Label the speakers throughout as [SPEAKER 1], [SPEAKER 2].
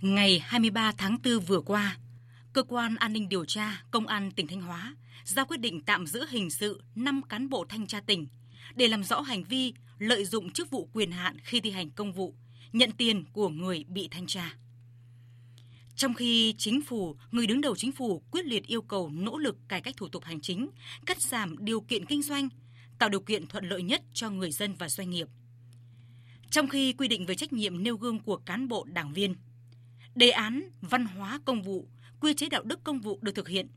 [SPEAKER 1] Ngày 23 tháng 4 vừa qua, Cơ quan An ninh điều tra Công an tỉnh Thanh Hóa ra quyết định tạm giữ hình sự 5 cán bộ thanh tra tỉnh để làm rõ hành vi lợi dụng chức vụ quyền hạn khi thi hành công vụ, nhận tiền của người bị thanh tra. Trong khi chính phủ, người đứng đầu chính phủ quyết liệt yêu cầu nỗ lực cải cách thủ tục hành chính, cắt giảm điều kiện kinh doanh, tạo điều kiện thuận lợi nhất cho người dân và doanh nghiệp. Trong khi quy định về trách nhiệm nêu gương của cán bộ đảng viên, đề án văn hóa công vụ, quy chế đạo đức công vụ được thực hiện.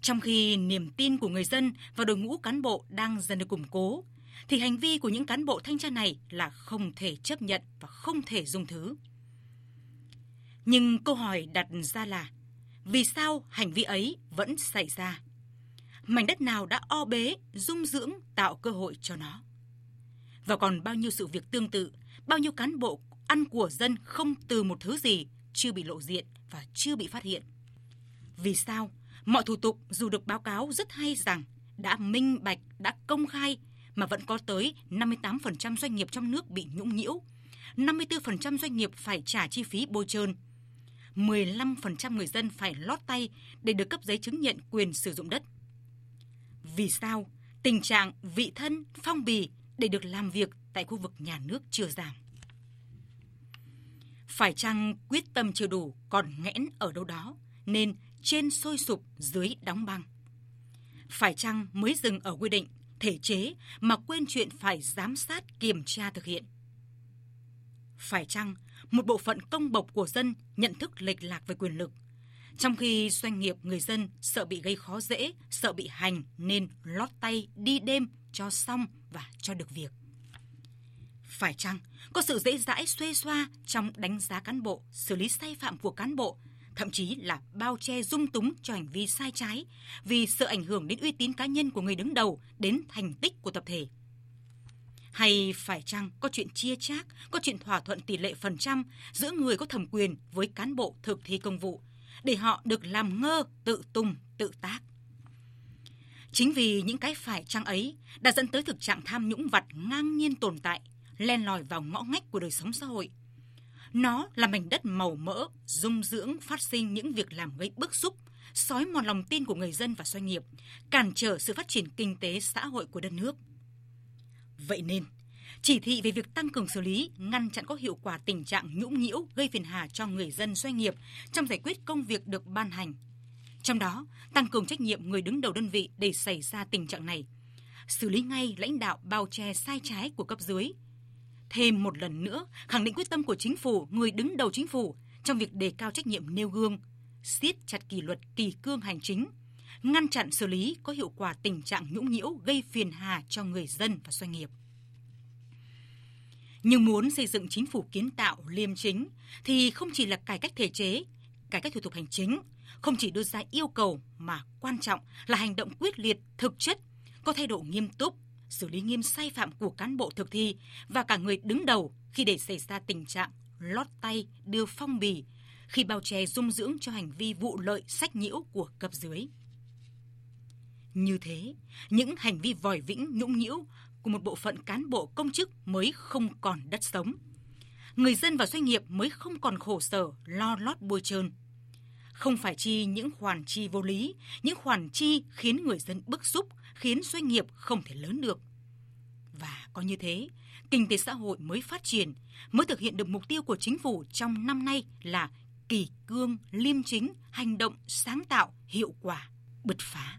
[SPEAKER 1] Trong khi niềm tin của người dân và đội ngũ cán bộ đang dần được củng cố, thì hành vi của những cán bộ thanh tra này là không thể chấp nhận và không thể dung thứ. Nhưng câu hỏi đặt ra là vì sao hành vi ấy vẫn xảy ra? Mảnh đất nào đã o bế, dung dưỡng tạo cơ hội cho nó? Và còn bao nhiêu sự việc tương tự, bao nhiêu cán bộ ăn của dân không từ một thứ gì chưa bị lộ diện và chưa bị phát hiện. Vì sao? Mọi thủ tục dù được báo cáo rất hay rằng đã minh bạch, đã công khai mà vẫn có tới 58% doanh nghiệp trong nước bị nhũng nhiễu, 54% doanh nghiệp phải trả chi phí bôi trơn, 15% người dân phải lót tay để được cấp giấy chứng nhận quyền sử dụng đất. Vì sao tình trạng vị thân, phong bì để được làm việc tại khu vực nhà nước chưa giảm? Phải chăng quyết tâm chưa đủ còn nghẽn ở đâu đó nên trên sôi sụp dưới đóng băng? Phải chăng mới dừng ở quy định, thể chế mà quên chuyện phải giám sát kiểm tra thực hiện? Phải chăng một bộ phận công bộc của dân nhận thức lệch lạc về quyền lực, trong khi doanh nghiệp người dân sợ bị gây khó dễ, sợ bị hành nên lót tay đi đêm cho xong và cho được việc. Phải chăng có sự dễ dãi xuê xoa trong đánh giá cán bộ, xử lý sai phạm của cán bộ, thậm chí là bao che dung túng cho hành vi sai trái vì sợ ảnh hưởng đến uy tín cá nhân của người đứng đầu, đến thành tích của tập thể. Hay phải chăng có chuyện chia chác, có chuyện thỏa thuận tỷ lệ phần trăm giữa người có thẩm quyền với cán bộ thực thi công vụ, để họ được làm ngơ, tự tung, tự tác. Chính vì những cái phải chăng ấy đã dẫn tới thực trạng tham nhũng vặt ngang nhiên tồn tại, len lỏi vào ngõ ngách của đời sống xã hội. Nó là mảnh đất màu mỡ, dung dưỡng phát sinh những việc làm gây bức xúc, sói mòn lòng tin của người dân và doanh nghiệp, cản trở sự phát triển kinh tế xã hội của đất nước. Vậy nên, chỉ thị về việc tăng cường xử lý, ngăn chặn có hiệu quả tình trạng nhũng nhiễu gây phiền hà cho người dân doanh nghiệp trong giải quyết công việc được ban hành. Trong đó, tăng cường trách nhiệm người đứng đầu đơn vị để xảy ra tình trạng này. Xử lý ngay lãnh đạo bao che sai trái của cấp dưới. Thêm một lần nữa, khẳng định quyết tâm của chính phủ, người đứng đầu chính phủ trong việc đề cao trách nhiệm nêu gương, siết chặt kỷ luật kỳ cương hành chính, ngăn chặn xử lý có hiệu quả tình trạng nhũng nhiễu gây phiền hà cho người dân và doanh nghiệp. Nhưng muốn xây dựng chính phủ kiến tạo liêm chính thì không chỉ là cải cách thể chế, cải cách thủ tục hành chính, không chỉ đưa ra yêu cầu mà quan trọng là hành động quyết liệt, thực chất, có thái độ nghiêm túc, xử lý nghiêm sai phạm của cán bộ thực thi và cả người đứng đầu khi để xảy ra tình trạng lót tay đưa phong bì khi bao che dung dưỡng cho hành vi vụ lợi sách nhiễu của cấp dưới. Như thế, những hành vi vòi vĩnh nhũng nhiễu của một bộ phận cán bộ công chức mới không còn đất sống. Người dân và doanh nghiệp mới không còn khổ sở lo lót bôi trơn. Không phải chi những khoản chi vô lý, những khoản chi khiến người dân bức xúc, khiến doanh nghiệp không thể lớn được. Và có như thế, kinh tế xã hội mới phát triển, mới thực hiện được mục tiêu của chính phủ trong năm nay là kỳ cương, liêm chính, hành động sáng tạo, hiệu quả, bứt phá.